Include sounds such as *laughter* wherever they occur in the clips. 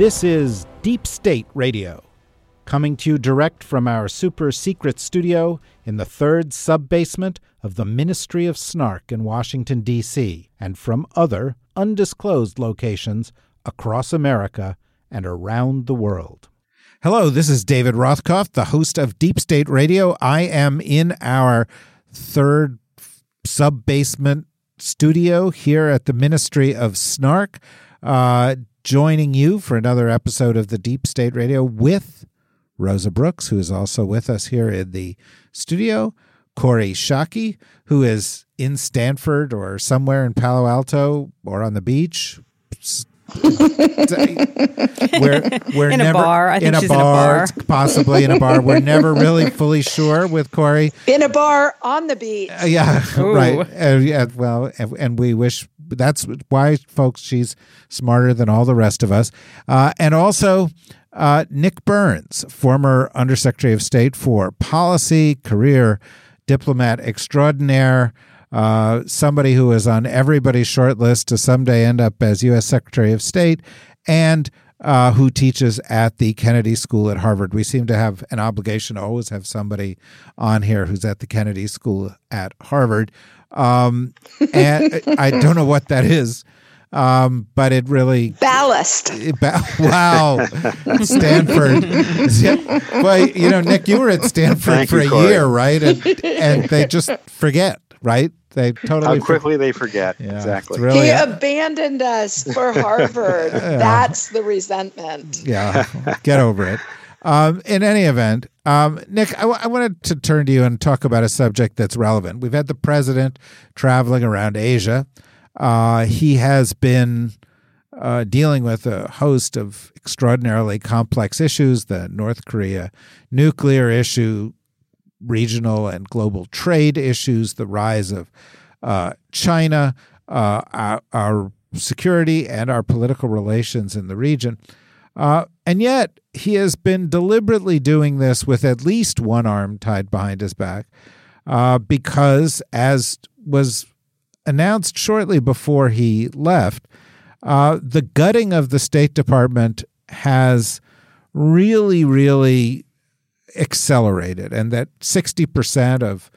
This is Deep State Radio, coming to you direct from our super secret studio in the third sub basement of the Ministry of Snark in Washington, D.C., and from other undisclosed locations across America and around the world. Hello, this is David Rothkopf, the host of Deep State Radio. I am in our third sub basement studio here at the Ministry of Snark. Uh, joining you for another episode of the Deep State Radio with Rosa Brooks, who is also with us here in the studio, Kori Schake, who is in Stanford or somewhere in Palo Alto or on the beach. *laughs* we're, we're in never, a bar. I think in a she's bar, in a bar. *laughs* possibly in a bar. We're never really fully sure with Kori. in a bar on the beach. Uh, yeah, *laughs* Ooh. right. Uh, yeah, well, and, and we wish that's why, folks, she's smarter than all the rest of us. Uh, and also, uh, Nick Burns, former Undersecretary of State for Policy, career diplomat extraordinaire, uh, somebody who is on everybody's short list to someday end up as U.S. Secretary of State, and uh, who teaches at the Kennedy School at Harvard. We seem to have an obligation to always have somebody on here who's at the Kennedy School at Harvard. Um, and I don't know what that is, um, but it really Ballast. it ba- wow, Stanford. *laughs* well, you know, Nick, you were at Stanford Thank for you, a Kori. year, right? And, and they just forget, right? They totally How for- quickly they forget. Yeah, exactly. it's really he abandoned us for Harvard. *laughs* That's the resentment. yeah, get over it. Um, in any event, um, Nick, I, w- I wanted to turn to you and talk about a subject that's relevant. We've had the president traveling around Asia. Uh, he has been uh, dealing with a host of extraordinarily complex issues the North Korea nuclear issue, regional and global trade issues, the rise of uh, China, uh, our, our security, and our political relations in the region. Uh, and yet, he has been deliberately doing this with at least one arm tied behind his back uh, because, as was announced shortly before he left, uh, the gutting of the State Department has really, really accelerated, and that 60% of,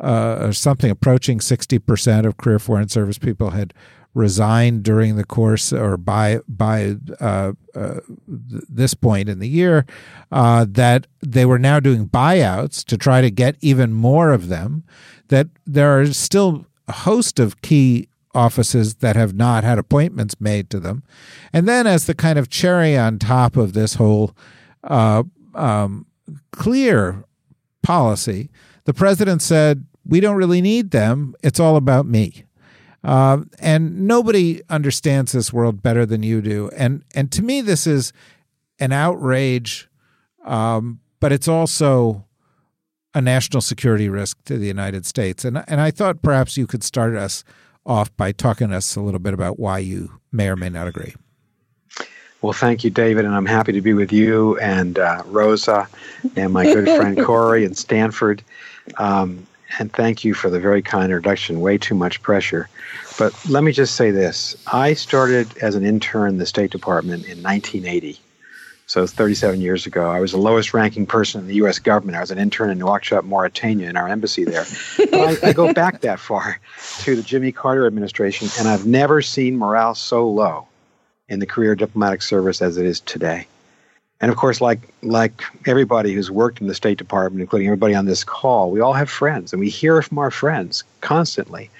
uh, or something approaching 60% of career foreign service people had resigned during the course or by by uh, uh, this point in the year uh, that they were now doing buyouts to try to get even more of them that there are still a host of key offices that have not had appointments made to them. And then as the kind of cherry on top of this whole uh, um, clear policy the president said we don't really need them. It's all about me uh, and nobody understands this world better than you do. And and to me, this is an outrage, um, but it's also a national security risk to the United States. And and I thought perhaps you could start us off by talking to us a little bit about why you may or may not agree. Well, thank you, David, and I'm happy to be with you and uh, Rosa and my good friend *laughs* Kori in Stanford. Um, and thank you for the very kind introduction. Way too much pressure. But let me just say this I started as an intern in the State Department in 1980. So 37 years ago. I was the lowest ranking person in the U.S. government. I was an intern in Nouakchott, Mauritania, in our embassy there. I, I go back that far *laughs* to the Jimmy Carter administration, and I've never seen morale so low in the career diplomatic service as it is today. And of course, like like everybody who's worked in the State Department, including everybody on this call, we all have friends, and we hear from our friends constantly.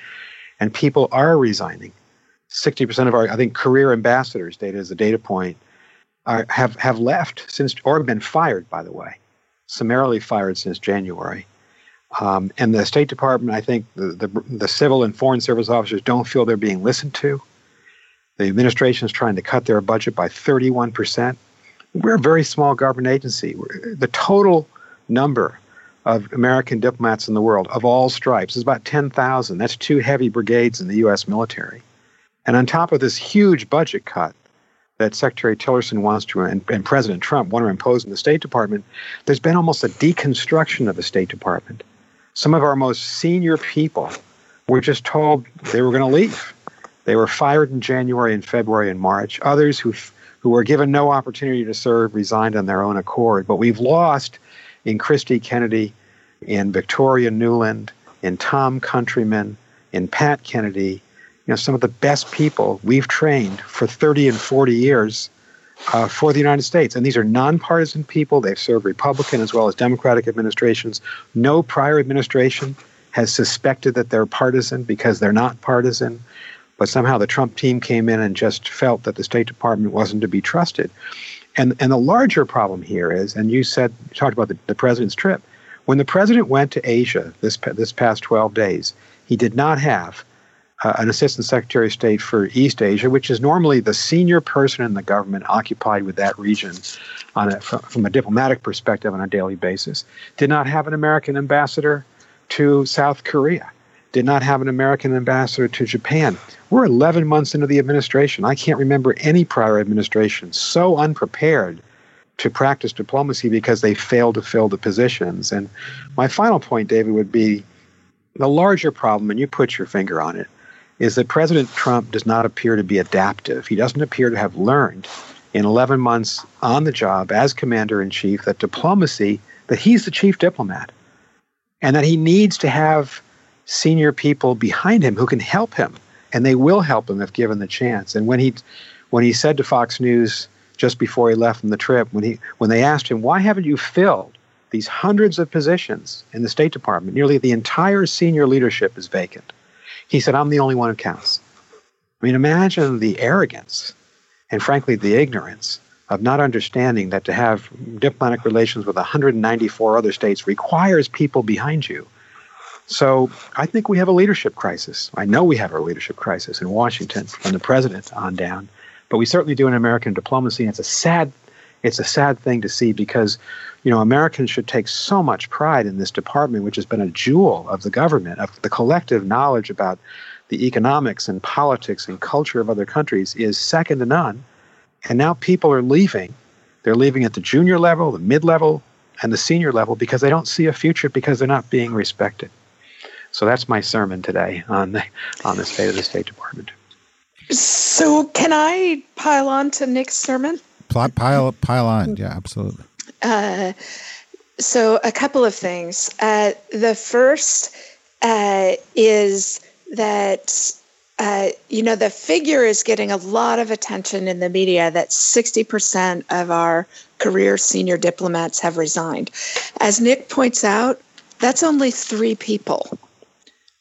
And people are resigning. Sixty percent of our, I think, career ambassadors, data is a data point, are, have have left since, or been fired, by the way, summarily fired since January. Um, and the State Department, I think, the, the the civil and foreign service officers don't feel they're being listened to. The administration is trying to cut their budget by 31%. We're a very small government agency. The total number of American diplomats in the world of all stripes is about 10,000. That's two heavy brigades in the U.S. military. And on top of this huge budget cut that Secretary Tillerson wants to, and, and President Trump want to impose in the State Department, there's been almost a deconstruction of the State Department. Some of our most senior people were just told they were going to leave. They were fired in January and February and March. Others who who were given no opportunity to serve resigned on their own accord. But we've lost in Christy Kennedy, in Victoria Nuland, in Tom Countryman, in Pat Kennedy, you know, some of the best people we've trained for 30 and 40 years uh, for the United States. And these are nonpartisan people. They've served Republican as well as Democratic administrations. No prior administration has suspected that they're partisan because they're not partisan. But somehow the Trump team came in and just felt that the State Department wasn't to be trusted. And, and the larger problem here is, and you said, you talked about the, the president's trip. When the president went to Asia this, this past 12 days, he did not have uh, an assistant secretary of state for East Asia, which is normally the senior person in the government occupied with that region on a, from, from a diplomatic perspective on a daily basis. Did not have an American ambassador to South Korea did not have an American ambassador to Japan. We're 11 months into the administration. I can't remember any prior administration so unprepared to practice diplomacy because they failed to fill the positions. And my final point, David, would be the larger problem, and you put your finger on it, is that President Trump does not appear to be adaptive. He doesn't appear to have learned in 11 months on the job as commander in chief that diplomacy, that he's the chief diplomat, and that he needs to have senior people behind him who can help him, and they will help him if given the chance. And when he when he said to Fox News just before he left from the trip, when he when they asked him, "Why haven't you filled these hundreds of positions in the State Department? Nearly the entire senior leadership is vacant." He said, "I'm the only one who counts." I mean, imagine the arrogance and, frankly, the ignorance of not understanding that to have diplomatic relations with 194 other states requires people behind you so I think we have a leadership crisis. I know we have a leadership crisis in Washington from the president on down, but we certainly do in American diplomacy. And it's a sad, it's a sad thing to see because, you know, Americans should take so much pride in this department, which has been a jewel of the government, of the collective knowledge about the economics and politics and culture of other countries is second to none. And now people are leaving. They're leaving at the junior level, the mid level, and the senior level because they don't see a future because they're not being respected. So that's my sermon today on the on the state of the State Department. So can I pile on to Nick's sermon? Pile pile pile on, yeah, absolutely. Uh, so a couple of things. Uh, the first uh, is that uh, you know, the figure is getting a lot of attention in the media that 60% of our career senior diplomats have resigned. As Nick points out, that's only three people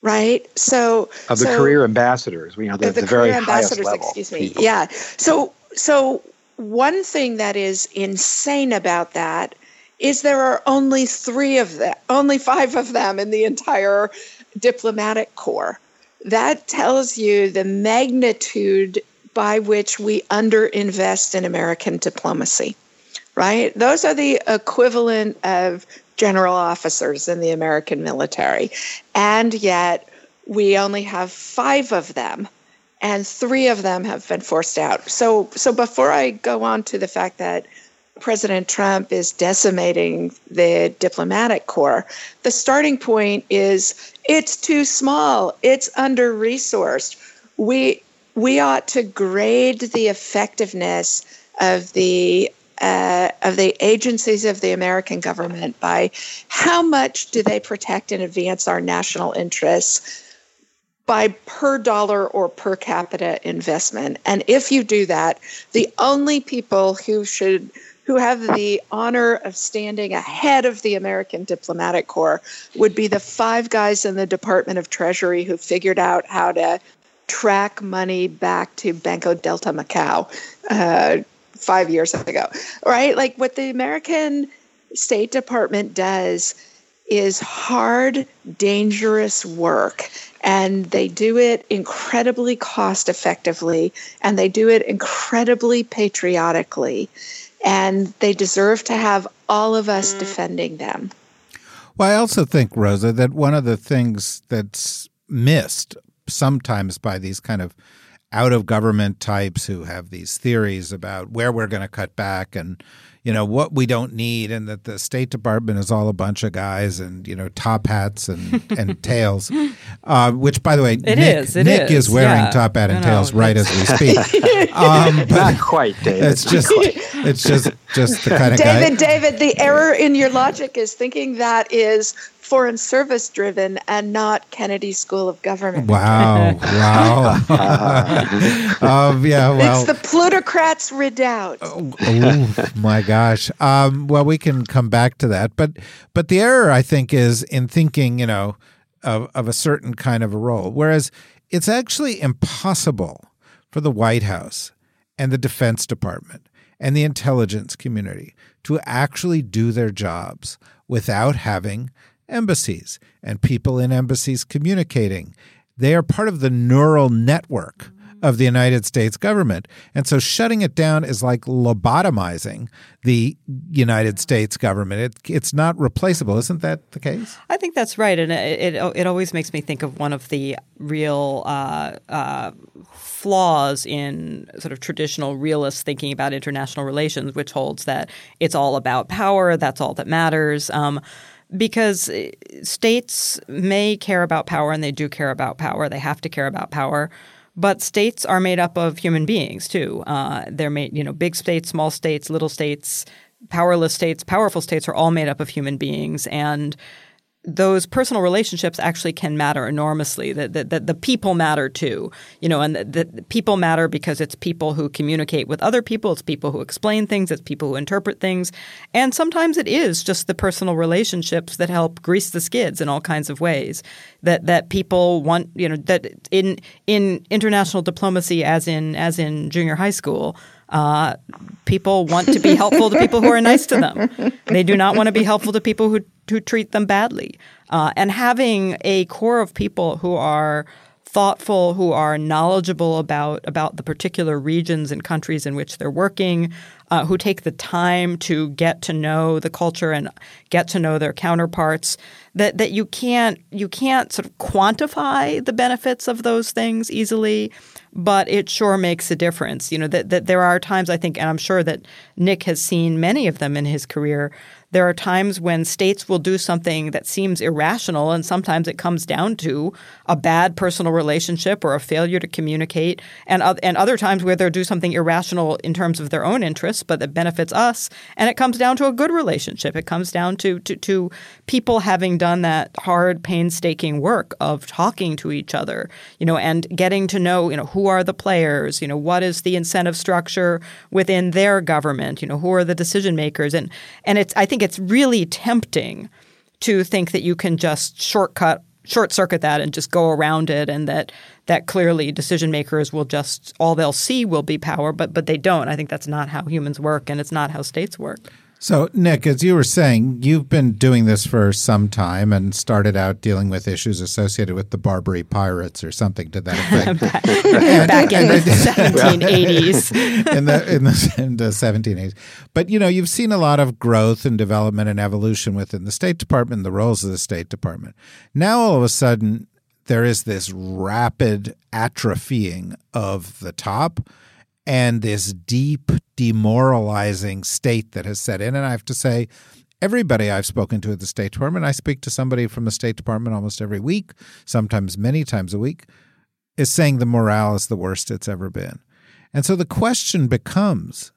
right? So of the so, career ambassadors, you know, the, the, the very highest level. Excuse me. People. Yeah. So so one thing that is insane about that is there are only three of them, only five of them in the entire diplomatic corps. That tells you the magnitude by which we underinvest in American diplomacy, right? Those are the equivalent of general officers in the American military. And yet we only have five of them, and three of them have been forced out. So, so before I go on to the fact that President Trump is decimating the diplomatic corps, the starting point is it's too small, it's under resourced. We we ought to grade the effectiveness of the uh, of the agencies of the American government by how much do they protect and advance our national interests by per dollar or per capita investment. And if you do that, the only people who should who have the honor of standing ahead of the American diplomatic corps would be the five guys in the Department of Treasury who figured out how to track money back to Banco Delta Macau. Uh, five years ago, right? Like what the American State Department does is hard, dangerous work. And they do it incredibly cost effectively, and they do it incredibly patriotically. And they deserve to have all of us mm. defending them. Well, I also think, Rosa, that one of the things that's missed sometimes by these kind of out of government types who have these theories about where we're going to cut back and you know what we don't need and that the state department is all a bunch of guys and you know top hats and and *laughs* tails. Uh, which by the way it nick, is, it nick is, is wearing yeah. top hat and No, no, tails right as we *laughs* speak. Um, but Not quite, David. it's just it's just just the kind of David, guy David, the error in your logic is thinking that is foreign service driven and not Kennedy School of Government. wow wow *laughs* *laughs* um, yeah well it's the plutocrats redoubt. oh my gosh. Um, well, we can come back to that, but but the error I think is in thinking, you know, of of a certain kind of a role, whereas it's actually impossible for the White House and the Defense Department and the intelligence community to actually do their jobs without having embassies and people in embassies communicating. They are part of the neural network of the United States government. And so shutting it down is like lobotomizing the United States government. It, it's not replaceable. Isn't that the case? I think that's right, and it, it it always makes me think of one of the real uh, uh, flaws in sort of traditional realist thinking about international relations, which holds that it's all about power, that's all that matters. Um, because uh, states may care about power, and they do care about power. They have to care about power. But states are made up of human beings too. Uh, they're made, you know, big states, small states, little states, powerless states, powerful states are all made up of human beings, and those personal relationships actually can matter enormously. That the, the, the people matter too, you know, and the, the people matter because it's people who communicate with other people, it's people who explain things, it's people who interpret things, and sometimes it is just the personal relationships that help grease the skids in all kinds of ways. That that people want, you know, that in in international diplomacy, as in as in junior high school. Uh, people want to be helpful to people who are nice to them. They do not want to be helpful to people who who treat them badly. Uh, and having a core of people who are thoughtful, who are knowledgeable about about the particular regions and countries in which they're working, uh, who take the time to get to know the culture and get to know their counterparts. That that you can't you can't sort of quantify the benefits of those things easily, but it sure makes a difference. You know that that there are times I think, and I'm sure that Nick has seen many of them in his career. There are times when states will do something that seems irrational, and sometimes it comes down to a bad personal relationship or a failure to communicate, and and other times where they'll do something irrational in terms of their own interests, but that benefits us, and it comes down to a good relationship. It comes down to to, to people having done that hard, painstaking work of talking to each other, you know, and getting to know, you know, who are the players, you know, what is the incentive structure within their government, you know, who are the decision makers, and and it's I think it's really tempting to think that you can just shortcut short circuit that and just go around it and that that clearly decision makers will just all they'll see will be power but but they don't. I think that's not how humans work and it's not how states work So, Nick, as you were saying, you've been doing this for some time and started out dealing with issues associated with the Barbary pirates or something to that *laughs* effect. back *laughs* in the 1780s *laughs* in the in the, in the 1780s. But you know, you've seen a lot of growth and development and evolution within the State Department, the roles of the State Department. Now, all of a sudden, there is this rapid atrophying of the top and this deep demoralizing state that has set in. And I have to say, everybody I've spoken to at the State Department, I speak to somebody from the State Department almost every week, sometimes many times a week, is saying the morale is the worst it's ever been. And so the question becomes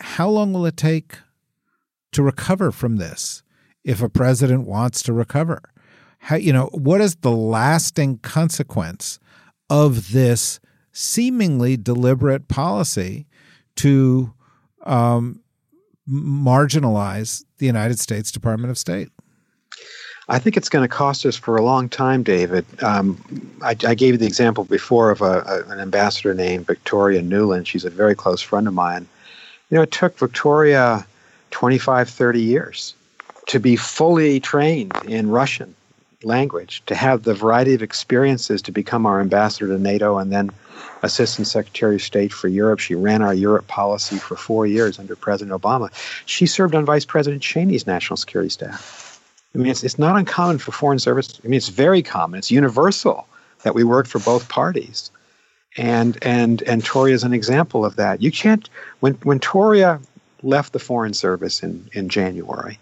how long will it take to recover from this if a president wants to recover? How, you know, what is the lasting consequence of this seemingly deliberate policy to um, marginalize the United States Department of State? I think it's going to cost us for a long time, David. Um, I, I, gave you the example before of a, a, an ambassador named Victoria Nuland. She's a very close friend of mine. You know, it took Victoria 25, 30 years to be fully trained in Russian language, to have the variety of experiences to become our ambassador to NATO and then Assistant Secretary of State for Europe. She ran our Europe policy for four years under President Obama. She served on Vice President Cheney's national security staff. I mean, it's, it's not uncommon for foreign service. I mean, it's very common. It's universal that we work for both parties. And and and Toria is an example of that. You can't when when Toria left the foreign service in in January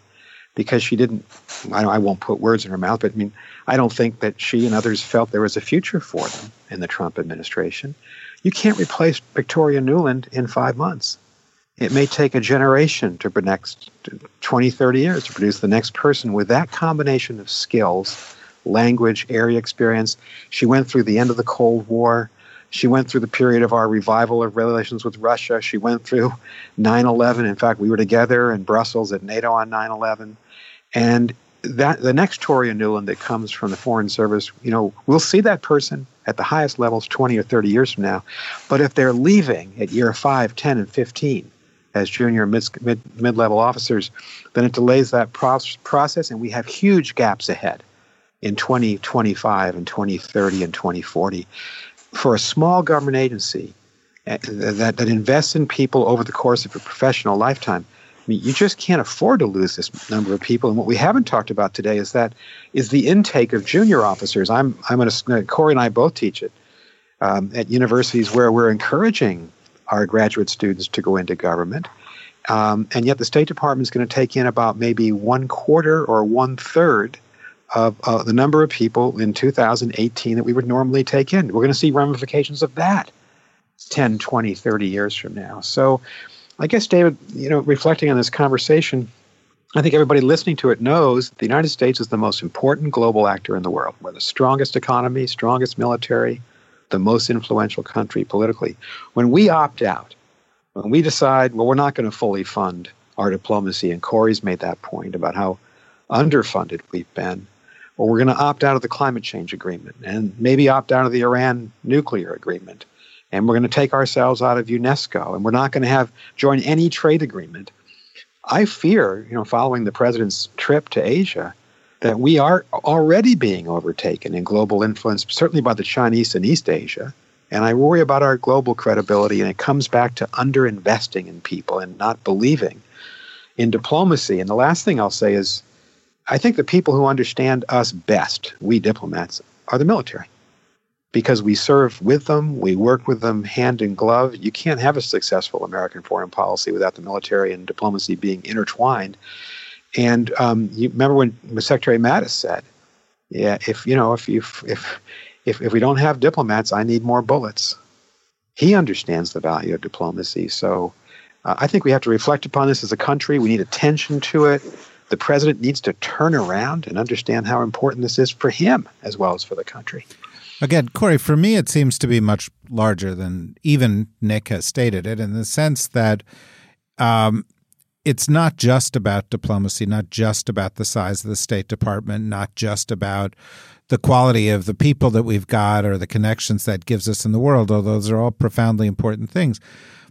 because she didn't. I, I won't put words in her mouth, but I mean, I don't think that she and others felt there was a future for them in the Trump administration. You can't replace Victoria Nuland in five months. It may take a generation to the next 20, 30 years to produce the next person with that combination of skills, language, area experience. She went through the end of the Cold War. She went through the period of our revival of relations with Russia. She went through 9 11. In fact, we were together in Brussels at NATO on 9 11. And that the next Toria Nuland that comes from the Foreign Service, you know, we'll see that person at the highest levels 20 or 30 years from now. But if they're leaving at year 5, 10, and 15 as junior mid, mid, mid-level officers, then it delays that process and we have huge gaps ahead in 2025 and 2030 and 2040. For a small government agency eh, that, that invests in people over the course of a professional lifetime, I mean, you just can't afford to lose this number of people. And what we haven't talked about today is that is the intake of junior officers. I'm I'm going to uh, Kori and I both teach it um, at universities where we're encouraging our graduate students to go into government, um, and yet the State Department is going to take in about maybe one quarter or one third of uh, the number of people in 2018 that we would normally take in. We're going to see ramifications of that 10, 20, 30 years from now. So I guess, David, you know, reflecting on this conversation, I think everybody listening to it knows the United States is the most important global actor in the world. We're the strongest economy, strongest military, the most influential country politically. When we opt out, when we decide, well, we're not going to fully fund our diplomacy, and Kori's made that point about how underfunded we've been, or we're going to opt out of the climate change agreement and maybe opt out of the Iran nuclear agreement and we're going to take ourselves out of UNESCO, and we're not going to have join any trade agreement. I fear, you know, following the president's trip to Asia, that we are already being overtaken in global influence, certainly by the Chinese in East Asia. And I worry about our global credibility, and it comes back to underinvesting in people and not believing in diplomacy. And the last thing I'll say is I think the people who understand us best, we diplomats, are the military because we serve with them, we work with them hand in glove. You can't have a successful American foreign policy without the military and diplomacy being intertwined. And um, you remember when Secretary Mattis said, "Yeah, if you know, if you if if if we don't have diplomats, I need more bullets." He understands the value of diplomacy, so uh, I think we have to reflect upon this as a country. We need attention to it. The president needs to turn around and understand how important this is for him as well as for the country. Again, Kori, for me, it seems to be much larger than even Nick has stated it in the sense that um, it's not just about diplomacy, not just about the size of the State Department, not just about the quality of the people that we've got or the connections that gives us in the world, although those are all profoundly important things.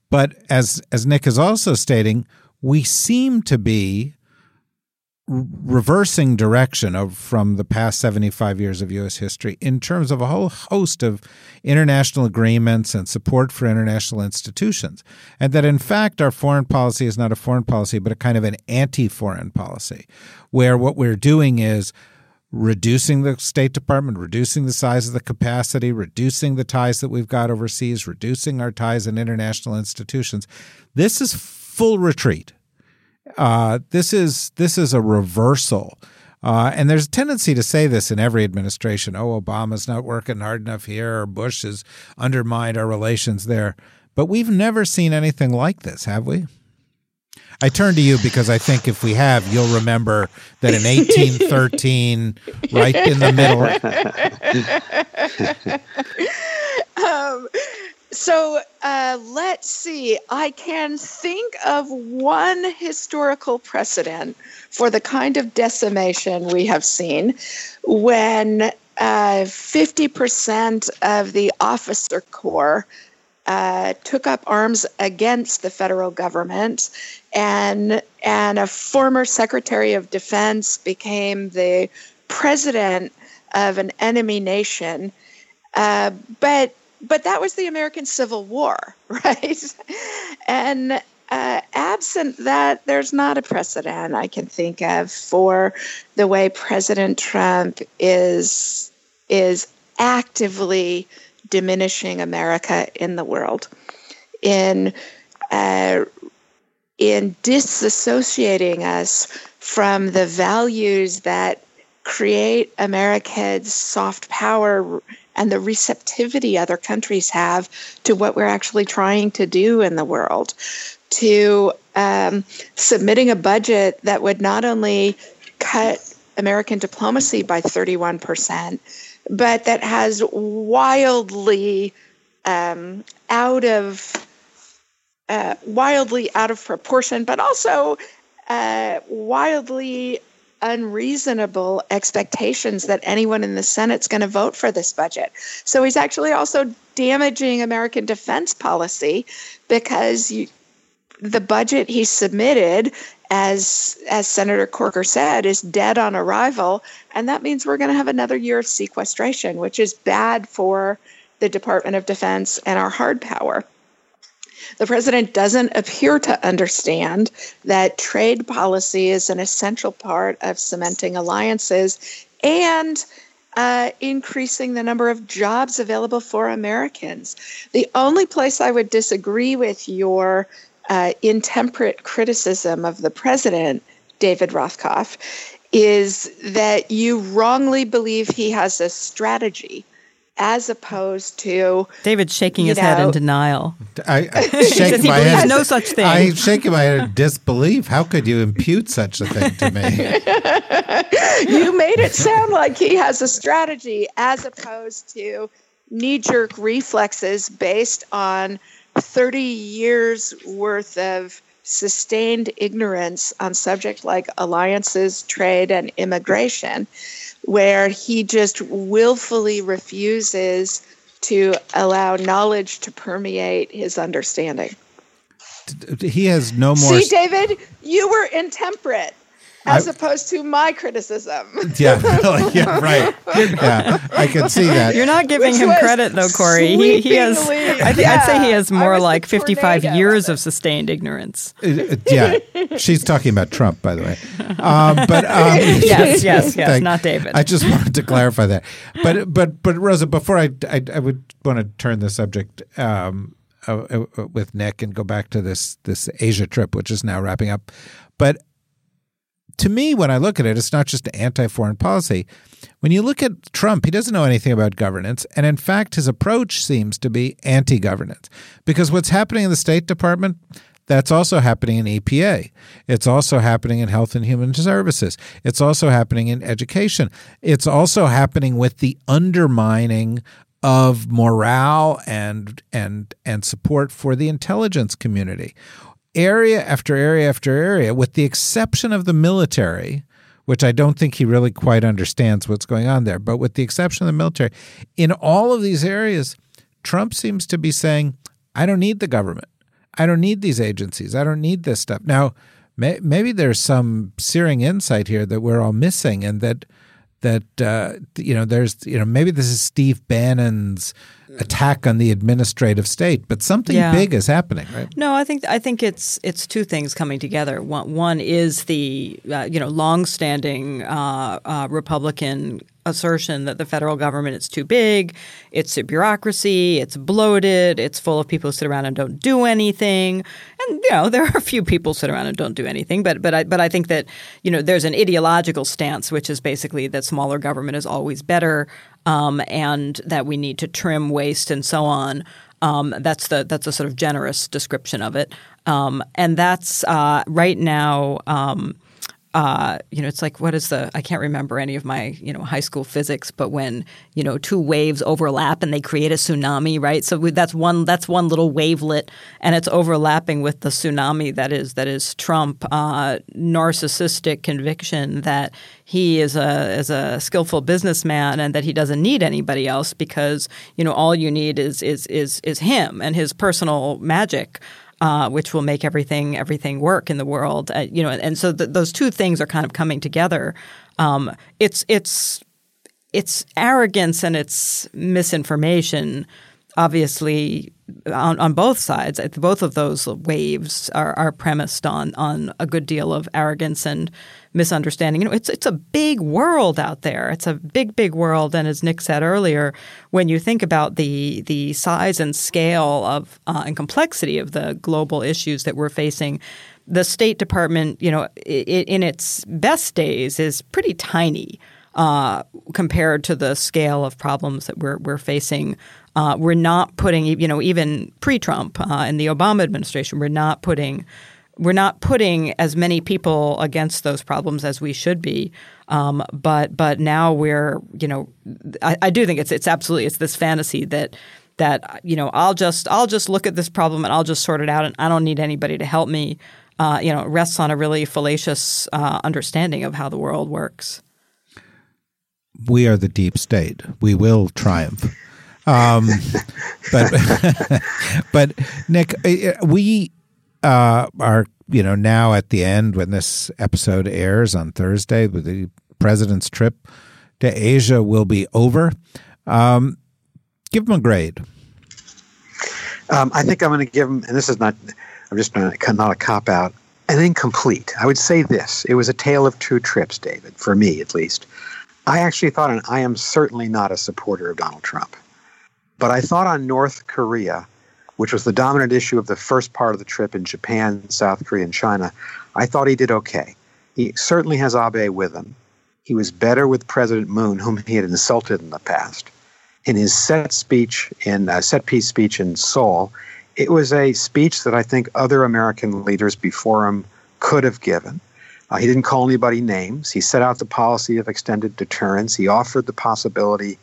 But as as Nick is also stating, we seem to be reversing direction of from the past 75 years of US history in terms of a whole host of international agreements and support for international institutions and that in fact our foreign policy is not a foreign policy but a kind of an anti-foreign policy where what we're doing is reducing the State Department, reducing the size of the capacity, reducing the ties that we've got overseas, reducing our ties in international institutions. This is full retreat uh, this is this is a reversal. Uh, and there's a tendency to say this in every administration. Oh, Obama's not working hard enough here, or Bush has undermined our relations there. But we've never seen anything like this, have we? I turn to you because I think if we have, you'll remember that in 1813, *laughs* right in the middle. *laughs* um, so uh, let's see. I can think of one historical precedent for the kind of decimation we have seen when uh, 50% of the officer corps uh, took up arms against the federal government, and and a former Secretary of Defense became the president of an enemy nation. Uh, but but that was the American Civil War, *laughs* right? and uh, absent that, there's not a precedent I can think of for the way President Trump is is actively diminishing America in the world, in uh, in disassociating us from the values that create America's soft power and the receptivity other countries have to what we're actually trying to do in the world to um, submitting a budget that would not only cut American diplomacy by 31%, but that has wildly um, out of uh, wildly out of proportion, but also uh, wildly unreasonable expectations that anyone in the Senate's going to vote for this budget. So he's actually also damaging American defense policy because you, the budget he submitted, as as Senator Corker said, is dead on arrival, and that means we're going to have another year of sequestration, which is bad for the Department of Defense and our hard power. The president doesn't appear to understand that trade policy is an essential part of cementing alliances and uh, increasing the number of jobs available for Americans. The only place I would disagree with your uh, intemperate criticism of the president, David Rothkopf, is that you wrongly believe he has a strategy as opposed to David shaking his know, head in denial. I, I *laughs* shake my head. No such thing. I shake my head in disbelief. How could you impute such a thing to me? *laughs* you made it sound like he has a strategy as opposed to knee jerk reflexes based on 30 years worth of sustained ignorance on subjects like alliances, trade, and immigration, where he just willfully refuses to allow knowledge to permeate his understanding. He has no more. See, David, you were intemperate as I, opposed to my criticism. *laughs* Yeah, really, yeah, right. *laughs* Yeah, I can see that. You're not giving Which him credit though, Kori. He, he has. I think yeah, I'd say he has more like 55 years of sustained ignorance. Uh, uh, yeah, she's talking about Trump, by the way. Um, but um, *laughs* yes, yes, yes, not David. I just wanted to clarify that. But but but Rosa, before I I, I would want to turn the subject. Um, uh, uh, with Nick and go back to this this Asia trip, which is now wrapping up. But to me, when I look at it, it's not just anti foreign policy. When you look at Trump, he doesn't know anything about governance. And in fact, his approach seems to be anti governance. Because what's happening in the State Department, that's also happening in EPA. It's also happening in Health and Human Services. It's also happening in education. It's also happening with the undermining of morale and and and support for the intelligence community area after area after area, with the exception of the military, which I don't think he really quite understands what's going on there, but with the exception of the military, in all of these areas, Trump seems to be saying, I don't need the government. I don't need these agencies. I don't need this stuff. Now, may, maybe there's some searing insight here that we're all missing, and that that uh, you know there's you know maybe this is Steve Bannon's attack on the administrative state, but something yeah. big is happening, right? No, I think I think it's it's two things coming together. One, one is the uh, you know longstanding uh, uh, Republican assertion that the federal government is too big, it's a bureaucracy, it's bloated, it's full of people who sit around and don't do anything. And you know, *laughs* there are a few people sit around and don't do anything, but but I but I think that, you know, there's an ideological stance which is basically that smaller government is always better um, and that we need to trim waste and so on. Um, that's the that's a sort of generous description of it, um, and that's uh, right now. Um, uh, you know, it's like what is the? I can't remember any of my you know high school physics, but when you know two waves overlap and they create a tsunami, right? So that's one that's one little wavelet, and it's overlapping with the tsunami that is that is Trump uh, narcissistic conviction that he is a is a skillful businessman and that he doesn't need anybody else because you know all you need is is is is him and his personal magic uh, which will make everything everything work in the world. Uh, you know, and so th- those two things are kind of coming together. Um, it's it's it's arrogance and it's misinformation. Obviously, on, on both sides, both of those waves are, are premised on on a good deal of arrogance and misunderstanding. You know, it's it's a big world out there. It's a big, big world. And as Nick said earlier, when you think about the the size and scale of uh, and complexity of the global issues that we're facing, the State Department, you know, in its best days, is pretty tiny. Uh, compared to the scale of problems that we're we're facing, uh, we're not putting you know even pre-Trump uh, in the Obama administration, we're not putting we're not putting as many people against those problems as we should be. Um, but but now we're you know I, I, do think it's it's absolutely it's this fantasy that that you know I'll just I'll just look at this problem and I'll just sort it out and I don't need anybody to help me. Uh, you know, rests on a really fallacious uh, understanding of how the world works. We are the deep state. We will triumph. Um, *laughs* but *laughs* but Nick, uh, we uh, are you know now at the end when this episode airs on Thursday, the president's trip to Asia will be over. Um, give him a grade. Um, I think I'm going to give him, and this is not. I'm just not a cop out. An incomplete. I would say this: it was a tale of two trips, David. For me, at least. I actually thought, and I am certainly not a supporter of Donald Trump, but I thought on North Korea which was the dominant issue of the first part of the trip in Japan, South Korea, and China, I thought he did okay. He certainly has Abe with him. He was better with President Moon, whom he had insulted in the past. In his set speech, in uh, set piece speech in Seoul, it was a speech that I think other American leaders before him could have given. Uh, he didn't call anybody names. He set out the policy of extended deterrence. He offered the possibility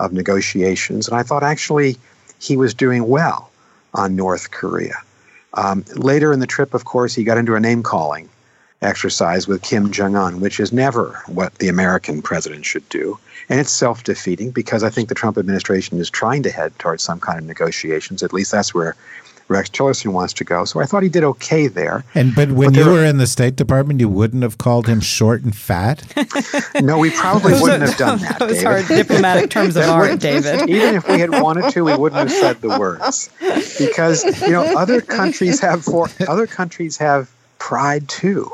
of negotiations. And I thought actually he was doing well on North Korea. Um, later in the trip, of course, he got into a name calling exercise with Kim Jong un, which is never what the American president should do. And it's self defeating because I think the Trump administration is trying to head towards some kind of negotiations. At least that's where Rex Tillerson wants to go. So I thought he did okay there. And but when but you were in the State Department, you wouldn't have called him short and fat. *laughs* no, we probably wouldn't have done *laughs* that. Those are diplomatic terms of art, David. *laughs* Even if we had wanted to, we wouldn't have said the words because you know other countries have for other countries have pride too.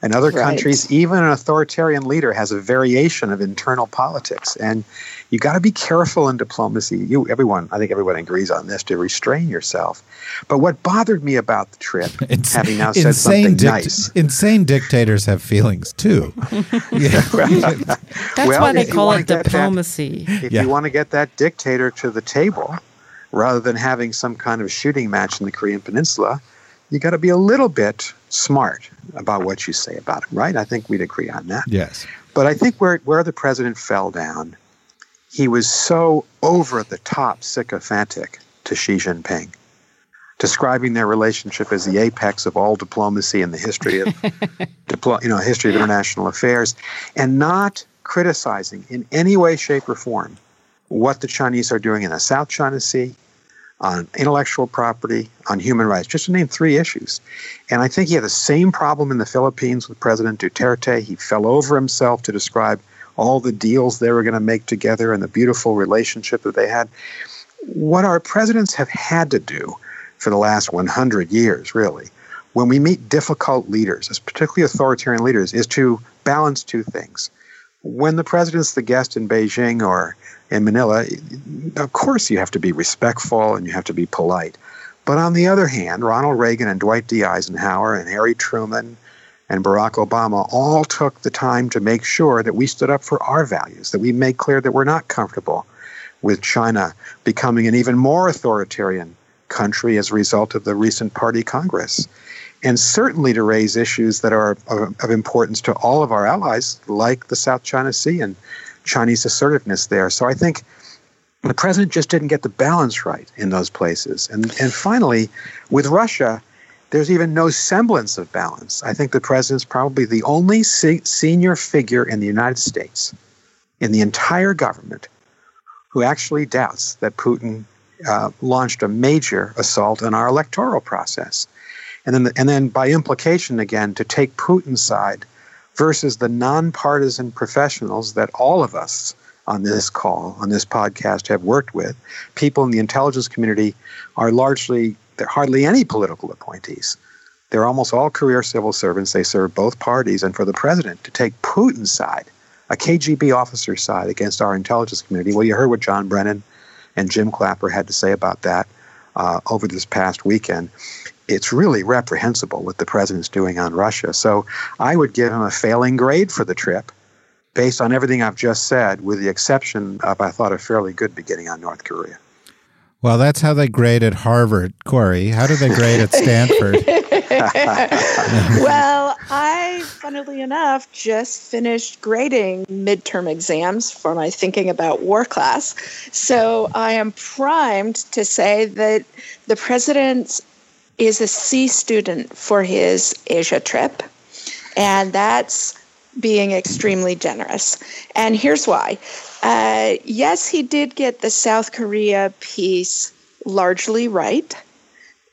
And other right. countries, even an authoritarian leader has a variation of internal politics. And you got to be careful in diplomacy. You, everyone, I think everyone agrees on this to restrain yourself. But what bothered me about the trip, *laughs* it's, having now said something dict- nice, insane dictators have feelings too. *laughs* yeah. *laughs* That's well, why they call it diplomacy. That, if yeah. you want to get that dictator to the table, rather than having some kind of shooting match in the Korean Peninsula, you got to be a little bit smart about what you say about him, right? I think we'd agree on that. Yes. But I think where where the president fell down he was so over the top sycophantic to Xi Jinping, describing their relationship as the apex of all diplomacy in the history of *laughs* diplo- you know history of international affairs, and not criticizing in any way, shape, or form what the Chinese are doing in the South China Sea, on intellectual property, on human rights, just to name three issues. And I think he had the same problem in the Philippines with President Duterte. He fell over himself to describe all the deals they were going to make together and the beautiful relationship that they had. What our presidents have had to do for the last 100 years, really, when we meet difficult leaders, particularly authoritarian leaders, is to balance two things. When the president's the guest in Beijing or in Manila, of course you have to be respectful and you have to be polite. But on the other hand, Ronald Reagan and Dwight D. Eisenhower and Harry Truman and Barack Obama all took the time to make sure that we stood up for our values, that we made clear that we're not comfortable with China becoming an even more authoritarian country as a result of the recent party Congress. And certainly to raise issues that are of, importance to all of our allies, like the South China Sea and Chinese assertiveness there. So I think the president just didn't get the balance right in those places. And, and finally, with Russia, there's even no semblance of balance. I think the president's probably the only se- senior figure in the United States, in the entire government, who actually doubts that Putin uh, launched a major assault on our electoral process. And then, the, and then by implication, again, to take Putin's side versus the nonpartisan professionals that all of us on this call, on this podcast, have worked with. People in the intelligence community are largely, there are hardly any political appointees. They're almost all career civil servants. They serve both parties. And for the president to take Putin's side, a KGB officer's side against our intelligence community, well, you heard what John Brennan and Jim Clapper had to say about that uh, over this past weekend. It's really reprehensible what the president's doing on Russia. So I would give him a failing grade for the trip based on everything I've just said, with the exception of, I thought, a fairly good beginning on North Korea. Well, that's how they grade at Harvard, Kori. How do they grade at Stanford? *laughs* *laughs* well, I, funnily enough, just finished grading midterm exams for my Thinking About War class. So I am primed to say that the president is a C student for his Asia trip. And that's being extremely generous. And here's why. Uh, yes, he did get the South Korea piece largely right.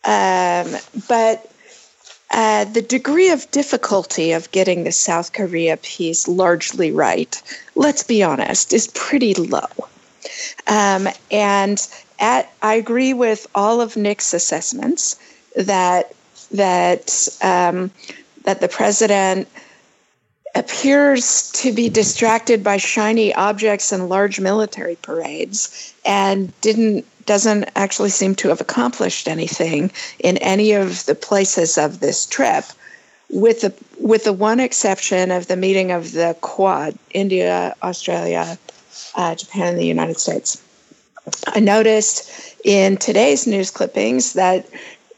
Um, but uh, the degree of difficulty of getting the South Korea piece largely right, let's be honest, is pretty low. Um, and at, I agree with all of Nick's assessments that that um, that the president appears to be distracted by shiny objects and large military parades and didn't doesn't actually seem to have accomplished anything in any of the places of this trip with the with the one exception of the meeting of the quad India Australia uh, Japan and the United States. I noticed in today's news clippings that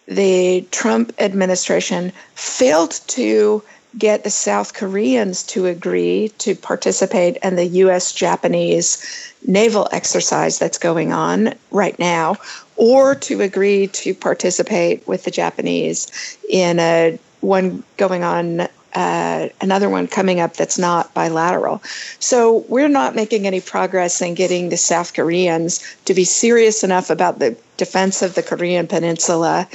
the Trump administration failed to get the South Koreans to agree to participate in the US Japanese naval exercise that's going on right now, or to agree to participate with the Japanese in a one going on. Uh, another one coming up that's not bilateral. So we're not making any progress in getting the South Koreans to be serious enough about the defense of the Korean Peninsula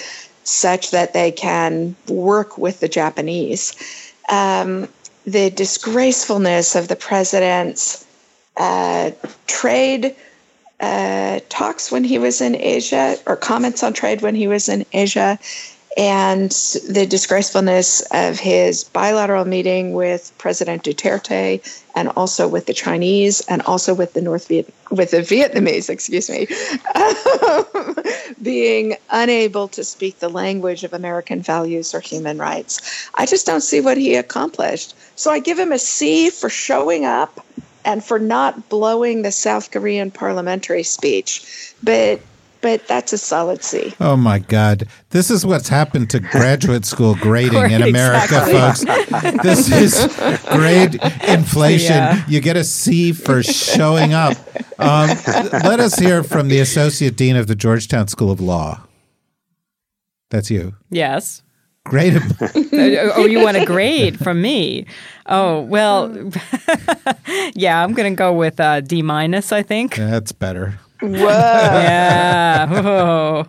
such that they can work with the Japanese. Um, the disgracefulness of the president's uh, trade uh, talks when he was in Asia, or comments on trade when he was in Asia, and the disgracefulness of his bilateral meeting with President Duterte and also with the Chinese and also with the North Viet with the Vietnamese, excuse me, *laughs* being unable to speak the language of American values or human rights. I just don't see what he accomplished. So I give him a C for showing up and for not blowing the South Korean parliamentary speech. But but that's a solid C. Oh my God. This is what's happened to graduate school grading in *laughs* America, exactly. folks. This is grade inflation. Yeah. You get a C for showing up. Um, let us hear from the Associate Dean of the Georgetown School of Law. That's you. Yes. Grade. *laughs* oh, you want a grade from me? Oh well, *laughs* yeah. I'm going to go with uh, D minus. I think that's better. Whoa. yeah. *laughs* Whoa.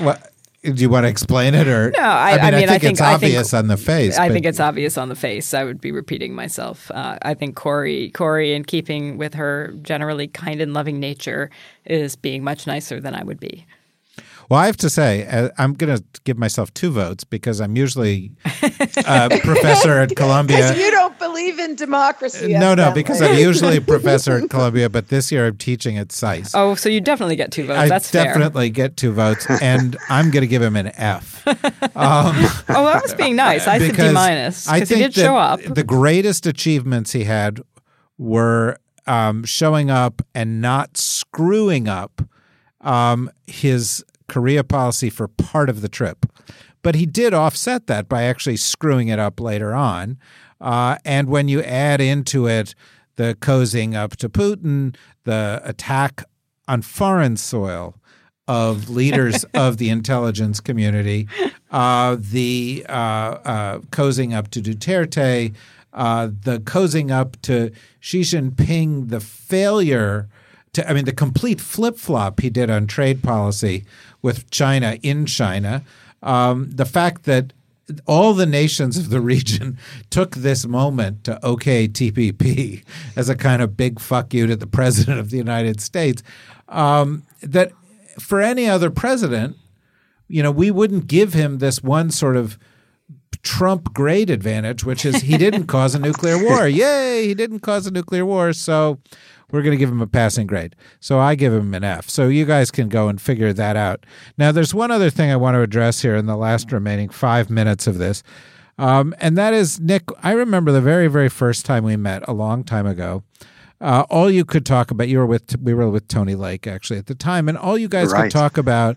what? Do you want to explain it, or no? I, I mean, I, mean, I think, think, it's obvious think, on the face. I think it's obvious on the face. I would be repeating myself. Uh, I think Kori, Kori, in keeping with her generally kind and loving nature, is being much nicer than I would be. Well, I have to say, uh, I'm going to give myself two votes because I'm usually a *laughs* professor at Columbia. you don't believe in democracy. No, no, because I'm usually a professor at Columbia, but this year I'm teaching at SAIS. Oh, so you definitely get two votes. I That's definitely fair. get two votes, and I'm going to give him an F. Um, *laughs* oh, that was being nice. I said D minus because he did show up. The greatest achievements he had were um, showing up and not screwing up um, his Korea policy for part of the trip. But he did offset that by actually screwing it up later on. Uh, and when you add into it the cozying up to Putin, the attack on foreign soil of leaders *laughs* of the intelligence community, uh, the uh, uh, cozying up to Duterte, uh, the cozying up to Xi Jinping, the failure to, I mean, the complete flip flop he did on trade policy with China in China, um, the fact that all the nations of the region *laughs* took this moment to okay TPP *laughs* as a kind of big fuck you to the president of the United States. Um, that for any other president, you know, we wouldn't give him this one sort of Trump great advantage, which is he didn't *laughs* cause a nuclear war. Yay, he didn't cause a nuclear war. So we're going to give him a passing grade. So I give him an F. So you guys can go and figure that out. Now, there's one other thing I want to address here in the last remaining five minutes of this. Um, and that is, Nick, I remember the very, very first time we met a long time ago. Uh, all you could talk about, you were with, we were with Tony Lake actually at the time, and all you guys Right. could talk about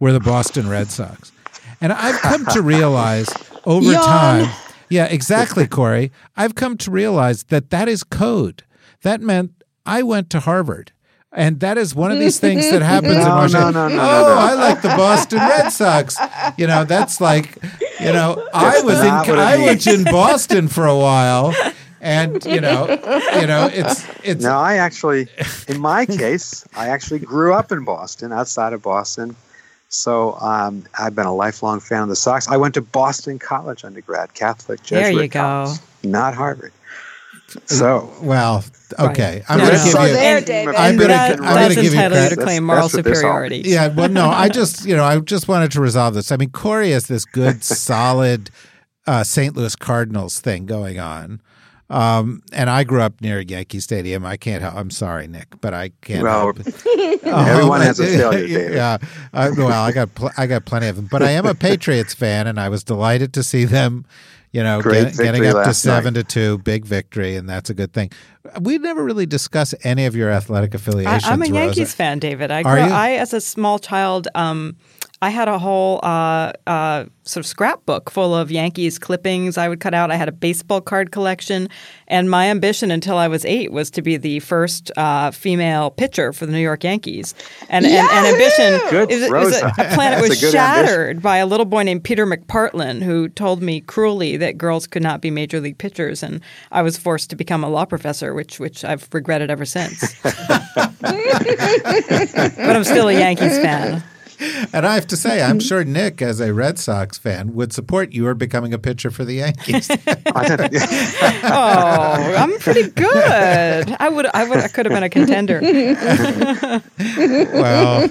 were the Boston Red Sox. And I've come to realize over Yawn. time, yeah, exactly, Kori. I've come to realize that that is code. That meant I went to Harvard. And that is one of these things that *laughs* happens in No, Washington. no, no, no, oh, no, no. I like the Boston Red Sox. You know, that's like, you know, I was in what it I was in Boston for a while, and *laughs* you know, you know, it's it's No, I actually, in my case, I actually grew up in Boston, outside of Boston. So um, I've been a lifelong fan of the Sox. I went to Boston College undergrad, Catholic Jesuit There you go. college, not Harvard. So well, okay. I'm No, going no. to give So you. there, David. I'm gonna- that, I'm gonna give you you credit. to claim moral that's what superiority. Yeah, well, no, I just, you know, I just wanted to resolve this. I mean, Kori has this good, *laughs* solid uh, St. Louis Cardinals thing going on. Um, and I grew up near Yankee Stadium. I can't help. I'm sorry, Nick, but I can't. Well, help *laughs* everyone has a *laughs* failure, David. Yeah, I, well, I got pl- I got plenty of them, but I am a Patriots fan, and I was delighted to see them. You know, get, getting up to last night. seven to two, big victory, and that's a good thing. We never really discuss any of your athletic affiliations. I'm a Rosa. Yankees fan, David. I Are grew, you? I, as a small child, um, I had a whole uh, uh, sort of scrapbook full of Yankees clippings I would cut out. I had a baseball card collection, and my ambition until I was eight was to be the first uh, female pitcher for the New York Yankees. And and, and ambition Good, is, is a, planet was shattered by a little boy named Peter McPartlin who told me cruelly that girls could not be major league pitchers, and I was forced to become a law professor, which which I've regretted ever since. *laughs* but I'm still a Yankees fan. And I have to say, I'm *laughs* sure Nick, as a Red Sox fan, would support you becoming a pitcher for the Yankees. *laughs* *laughs* Oh, I'm pretty good. I would, I would, I could have been a contender. well,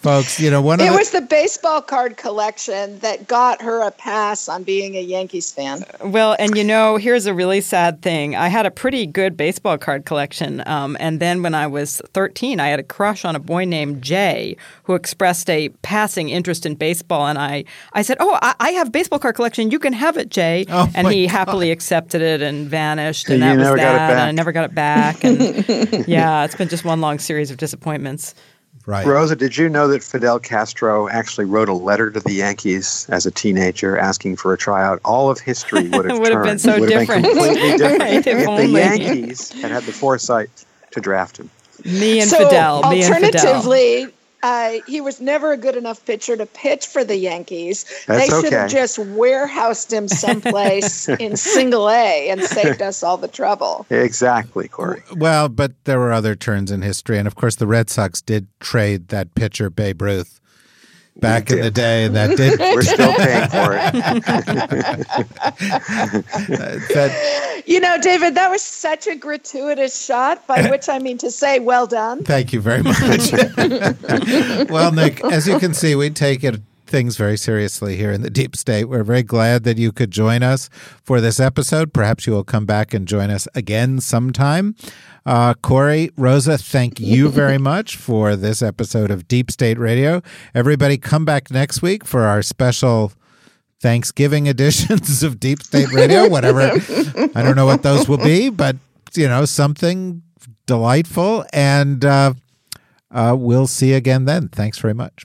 folks, you know, one of It the, was the baseball card collection that got her a pass on being a Yankees fan. Well, and you know, here's a really sad thing. I had a pretty good baseball card collection, um, and then when I was 13, I had a crush on a boy named Jay who expressed a passing interest in baseball, and I, I said, "Oh, I, I have baseball card collection. You can have it, Jay." Oh, and he God. happily accepted it and vanished, and You that was never got it that. And I never got it back, and *laughs* yeah, it's been just one long series of disappointments. right. Rosa, did you know that Fidel Castro actually wrote a letter to the Yankees as a teenager asking for a tryout? All of history would *laughs* have, Would have been so would have different. Been completely *laughs* different Right, if if, the. Yankees had had the foresight to draft him. Me and so Fidel. Me and Fidel. Alternatively, uh, he was never a good enough pitcher to pitch for the Yankees. That's they should have okay. just warehoused him someplace *laughs* in Single A and saved us all the trouble. Exactly, Kori. Well, but there were other turns in history, and of course, the Red Sox did trade that pitcher Babe Ruth back in the day, and that did We're still paying for it. *laughs* that. You know, David, that was such a gratuitous shot, by *laughs* which I mean to say, well done. Thank you very much. *laughs* well, Nick, as you can see, we take it things very seriously here in the deep state. We're very glad that you could join us for this episode. Perhaps you will come back and join us again sometime. Uh, Kori, Rosa, thank you very *laughs* much for this episode of Deep State Radio. Everybody, come back next week for our special Thanksgiving editions of Deep State Radio, whatever. I don't know what those will be, but, you know, something delightful. And uh, uh, we'll see you again then. Thanks very much.